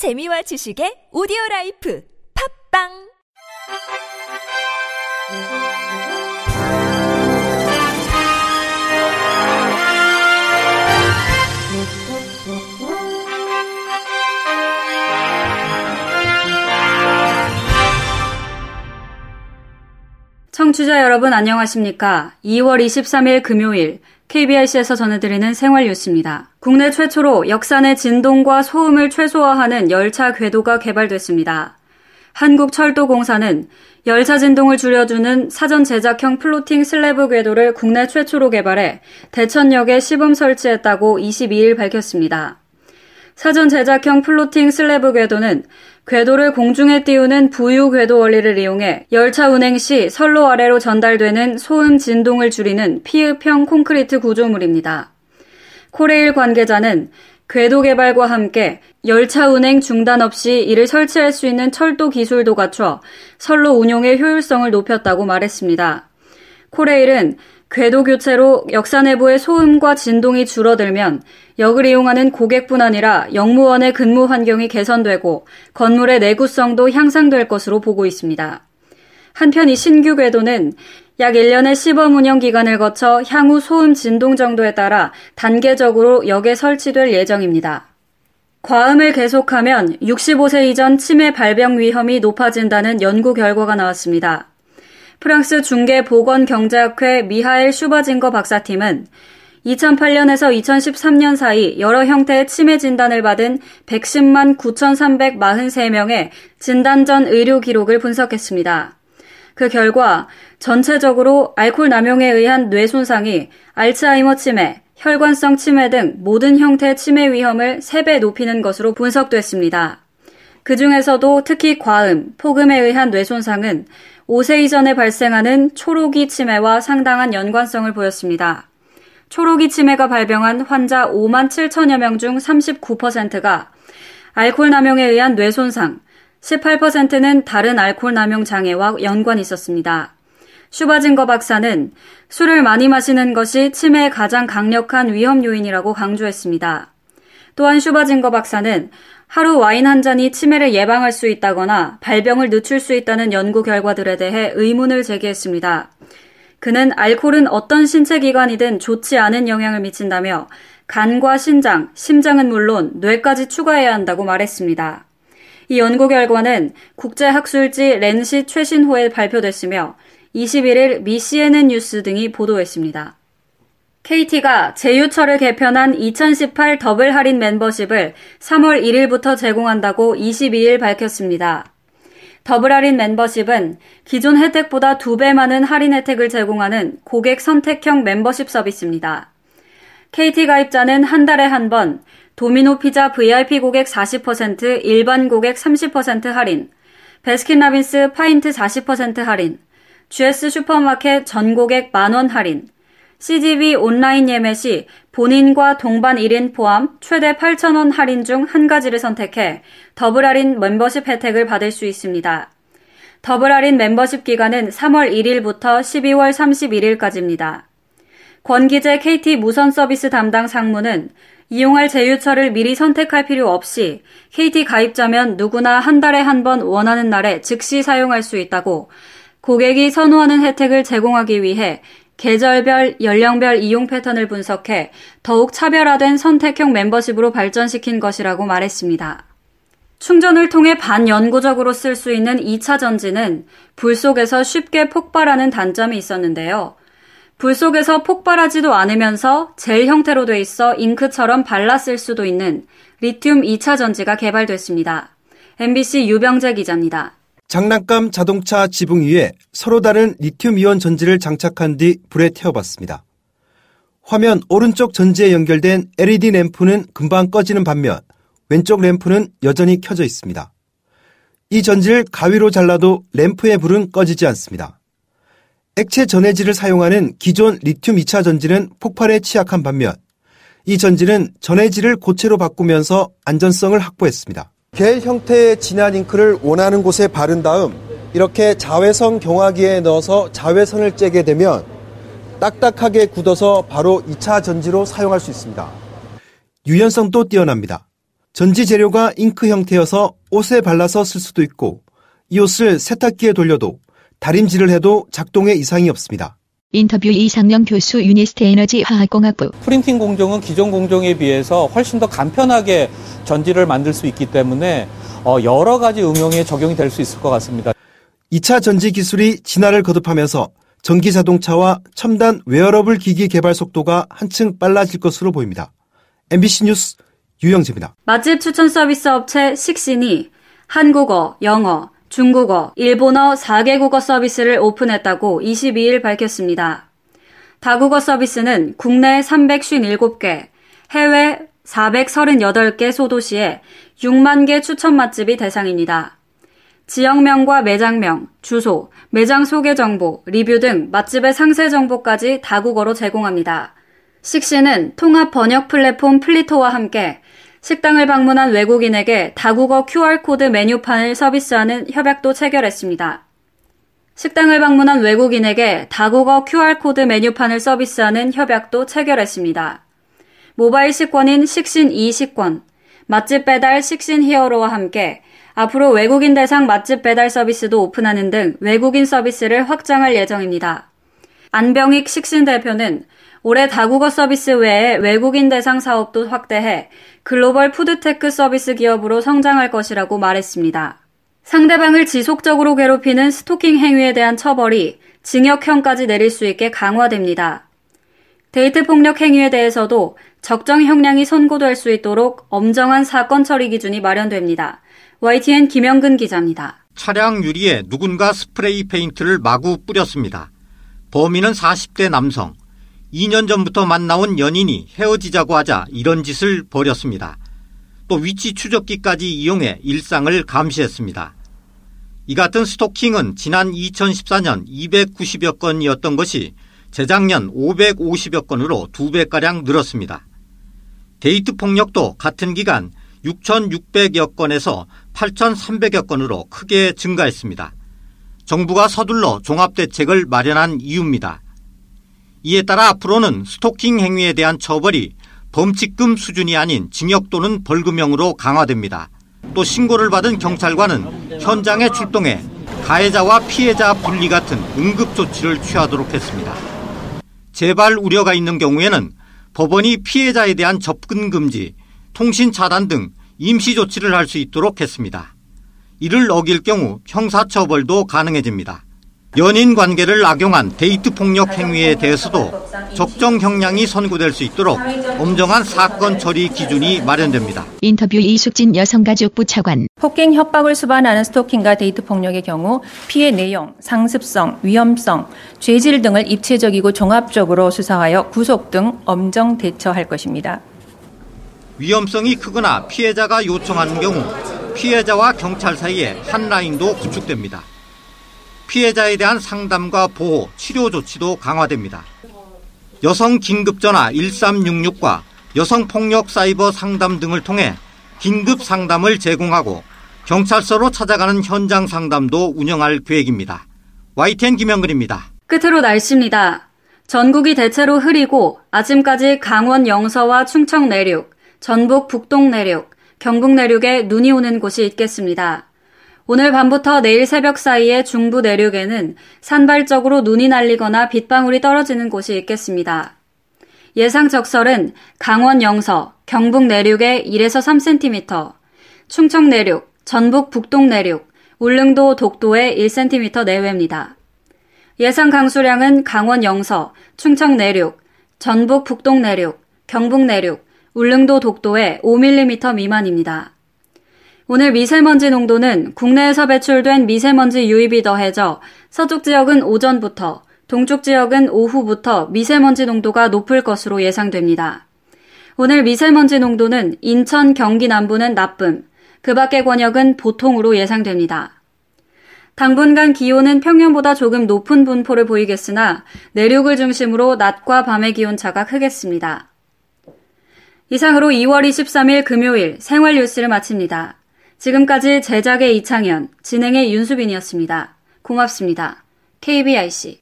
재미와 지식의 오디오 라이프 팟빵 청취자 여러분 안녕하십니까? 2월 23일 금요일 KBIC에서 전해드리는 생활 뉴스입니다. 국내 최초로 내 진동과 소음을 최소화하는 열차 궤도가 개발됐습니다. 한국철도공사는 열차 진동을 줄여주는 사전 제작형 floating 슬래브 궤도를 국내 최초로 개발해 대천역에 시범 설치했다고 22일 밝혔습니다. 사전 제작형 floating 슬래브 궤도는 궤도를 공중에 띄우는 부유 궤도 원리를 이용해 열차 운행 시 선로 아래로 전달되는 소음 진동을 줄이는 피읖형 콘크리트 구조물입니다. 코레일 관계자는 궤도 개발과 함께 열차 운행 중단 없이 이를 설치할 수 있는 철도 기술도 갖춰 선로 운용의 효율성을 높였다고 말했습니다. 코레일은 궤도 교체로 역사 내부의 소음과 진동이 줄어들면 역을 이용하는 고객뿐 아니라 역무원의 근무 환경이 개선되고 건물의 내구성도 향상될 것으로 보고 있습니다. 한편 이 신규 궤도는 약 1년의 시범 운영 기간을 거쳐 향후 소음 진동 정도에 따라 단계적으로 역에 설치될 예정입니다. 과음을 계속하면 65세 이전 치매 발병 위험이 높아진다는 연구 결과가 나왔습니다. 프랑스 중계보건경제학회 미하엘 슈바징거 박사팀은 2008년에서 2013년 사이 여러 형태의 치매 진단을 받은 110만 9,343명의 진단 전 의료 기록을 분석했습니다. 그 결과 전체적으로 알코올 남용에 의한 뇌 손상이 알츠하이머 치매, 혈관성 치매 등 모든 형태의 치매 위험을 3배 높이는 것으로 분석됐습니다. 그 중에서도 특히 과음, 폭음에 의한 뇌 손상은 5세 이전에 발생하는 초록이 치매와 상당한 연관성을 보였습니다. 초록이 치매가 발병한 환자 5만 7천여 명 중 39%가 알코올 남용에 의한 뇌손상, 18%는 다른 알코올 남용 장애와 연관이 있었습니다. 슈바징거 박사는 술을 많이 마시는 것이 치매의 가장 강력한 위험 요인이라고 강조했습니다. 또한 슈바징거 박사는 하루 와인 한 잔이 치매를 예방할 수 있다거나 발병을 늦출 수 있다는 연구 결과들에 대해 의문을 제기했습니다. 그는 알코올은 어떤 신체 기관이든 좋지 않은 영향을 미친다며 간과 신장, 심장은 물론 뇌까지 추가해야 한다고 말했습니다. 이 연구 결과는 국제학술지 랜싯 최신호에 발표됐으며 21일 미 CNN 뉴스 등이 보도했습니다. KT가 제휴처를 개편한 2018 더블 할인 멤버십을 3월 1일부터 제공한다고 22일 밝혔습니다. 더블 할인 멤버십은 기존 혜택보다 2배 많은 할인 혜택을 제공하는 고객 선택형 멤버십 서비스입니다. KT 가입자는 한 달에 한 번 도미노 피자 VIP 고객 40%, 일반 고객 30% 할인, 베스킨라빈스 파인트 40% 할인, GS 슈퍼마켓 전 고객 만원 할인, CGV 온라인 예매 시 본인과 동반 1인 포함 최대 8,000원 할인 중 한 가지를 선택해 더블 할인 멤버십 혜택을 받을 수 있습니다. 더블 할인 멤버십 기간은 3월 1일부터 12월 31일까지입니다. 권기재 KT 무선 서비스 담당 상무는 이용할 제휴처를 미리 선택할 필요 없이 KT 가입자면 누구나 한 달에 한 번 원하는 날에 즉시 사용할 수 있다고 고객이 선호하는 혜택을 제공하기 위해 계절별, 연령별 이용 패턴을 분석해 더욱 차별화된 선택형 멤버십으로 발전시킨 것이라고 말했습니다. 충전을 통해 반연구적으로 쓸 수 있는 2차 전지는 불 속에서 쉽게 폭발하는 단점이 있었는데요. 불 속에서 폭발하지도 않으면서 젤 형태로 돼 있어 잉크처럼 발라 쓸 수도 있는 리튬 2차 전지가 개발됐습니다. MBC 유병재 기자입니다. 장난감 자동차 지붕 위에 서로 다른 리튬이온 전지를 장착한 뒤 불에 태워봤습니다. 화면 오른쪽 전지에 연결된 LED 램프는 금방 꺼지는 반면 왼쪽 램프는 여전히 켜져 있습니다. 이 전지를 가위로 잘라도 램프의 불은 꺼지지 않습니다. 액체 전해질을 사용하는 기존 리튬 2차 전지는 폭발에 취약한 반면 이 전지는 전해질을 고체로 바꾸면서 안전성을 확보했습니다. 겔 형태의 진한 잉크를 원하는 곳에 바른 다음 이렇게 자외선 경화기에 넣어서 자외선을 쬐게 되면 딱딱하게 굳어서 바로 2차 전지로 사용할 수 있습니다. 유연성도 뛰어납니다. 전지 재료가 잉크 형태여서 옷에 발라서 쓸 수도 있고 이 옷을 세탁기에 돌려도 다림질을 해도 작동에 이상이 없습니다. 인터뷰 이상영 교수 UNIST 에너지 화학공학부 printing 공정은 기존 공정에 비해서 훨씬 더 간편하게 전지를 만들 수 있기 때문에 어, 여러 가지 응용에 적용이 될 수 있을 것 같습니다. 2차 전지 기술이 진화를 거듭하면서 전기 자동차와 첨단 웨어러블 기기 개발 속도가 한층 빨라질 것으로 보입니다. MBC 뉴스 유영재입니다. 맛집 추천 서비스 업체 식신이 한국어, 영어, 중국어, 일본어 4개국어 서비스를 오픈했다고 22일 밝혔습니다. 다국어 서비스는 국내 357개, 해외 438개 소도시에 6만 개 추천 맛집이 대상입니다. 지역명과 매장명, 주소, 매장 소개 정보, 리뷰 등 맛집의 상세 정보까지 다국어로 제공합니다. 식신은 통합 번역 플랫폼 플리토와 함께 식당을 방문한 외국인에게 다국어 QR코드 메뉴판을 서비스하는 협약도 체결했습니다. 식당을 방문한 외국인에게 다국어 QR코드 메뉴판을 서비스하는 협약도 체결했습니다. 모바일 식권인 식신 e식권, 맛집 배달 식신 히어로와 함께 앞으로 외국인 대상 맛집 배달 서비스도 오픈하는 등 외국인 서비스를 확장할 예정입니다. 안병익 식신 대표는 올해 다국어 서비스 외에 외국인 대상 사업도 확대해 글로벌 food tech 서비스 기업으로 성장할 것이라고 말했습니다. 상대방을 지속적으로 괴롭히는 스토킹 행위에 대한 처벌이 징역형까지 내릴 수 있게 강화됩니다. 데이트 폭력 행위에 대해서도 적정 형량이 선고될 수 있도록 엄정한 사건 처리 기준이 마련됩니다. YTN 김영근 기자입니다. 차량 유리에 누군가 스프레이 페인트를 마구 뿌렸습니다. 범인은 40대 남성. 2년 전부터 만나온 연인이 헤어지자고 하자 이런 짓을 벌였습니다. 또 위치 추적기까지 이용해 일상을 감시했습니다. 이 같은 스토킹은 지난 2014년 290여 건이었던 것이 재작년 550여 건으로 2배가량 늘었습니다. 데이트 폭력도 같은 기간 6,600여 건에서 8,300여 건으로 크게 증가했습니다. 정부가 서둘러 종합대책을 마련한 이유입니다. 이에 따라 앞으로는 스토킹 행위에 대한 처벌이 범칙금 수준이 아닌 징역 또는 벌금형으로 강화됩니다. 또 신고를 받은 경찰관은 현장에 출동해 가해자와 피해자 분리 같은 응급 조치를 취하도록 했습니다. 재발 우려가 있는 경우에는 법원이 피해자에 대한 접근 금지, 통신 차단 등 임시 조치를 할 수 있도록 했습니다. 이를 어길 경우 형사처벌도 가능해집니다. 연인 관계를 악용한 데이트 폭력 행위에 대해서도 적정 형량이 선고될 수 있도록 엄정한 사건 처리 기준이 마련됩니다. 인터뷰 이숙진 여성가족부 차관 폭행 협박을 수반하는 스토킹과 데이트 폭력의 경우 피해 내용, 상습성, 위험성, 죄질 등을 입체적이고 종합적으로 수사하여 구속 등 엄정 대처할 것입니다. 위험성이 크거나 피해자가 요청하는 경우 피해자와 경찰 사이에 한 라인도 구축됩니다. 피해자에 대한 상담과 보호, 치료 조치도 강화됩니다. 여성 긴급전화 1366과 여성폭력 사이버 상담 등을 통해 긴급 상담을 제공하고 경찰서로 찾아가는 현장 상담도 운영할 계획입니다. YTN 김영근입니다. 끝으로 날씨입니다. 전국이 대체로 흐리고 아침까지 강원 영서와 충청 내륙, 전북 북동 내륙, 경북 내륙에 눈이 오는 곳이 있겠습니다. 오늘 밤부터 내일 새벽 사이에 중부 내륙에는 산발적으로 눈이 날리거나 빗방울이 떨어지는 곳이 있겠습니다. 예상 적설은 강원 영서, 경북 내륙에 1에서 3cm, 충청 내륙, 전북 북동 내륙, 울릉도 독도에 1cm 내외입니다. 예상 강수량은 강원 영서, 충청 내륙, 전북 북동 내륙, 경북 내륙, 울릉도 독도에 5mm 미만입니다. 오늘 미세먼지 농도는 국내에서 배출된 미세먼지 유입이 더해져 서쪽 지역은 오전부터, 동쪽 지역은 오후부터 미세먼지 농도가 높을 것으로 예상됩니다. 오늘 미세먼지 농도는 인천, 경기 남부는 나쁨, 그 밖의 권역은 보통으로 예상됩니다. 당분간 기온은 평년보다 조금 높은 분포를 보이겠으나 내륙을 중심으로 낮과 밤의 기온차가 크겠습니다. 이상으로 2월 23일 금요일 생활 뉴스를 마칩니다. 지금까지 제작의 이창현, 진행의 윤수빈이었습니다. 고맙습니다. KBIC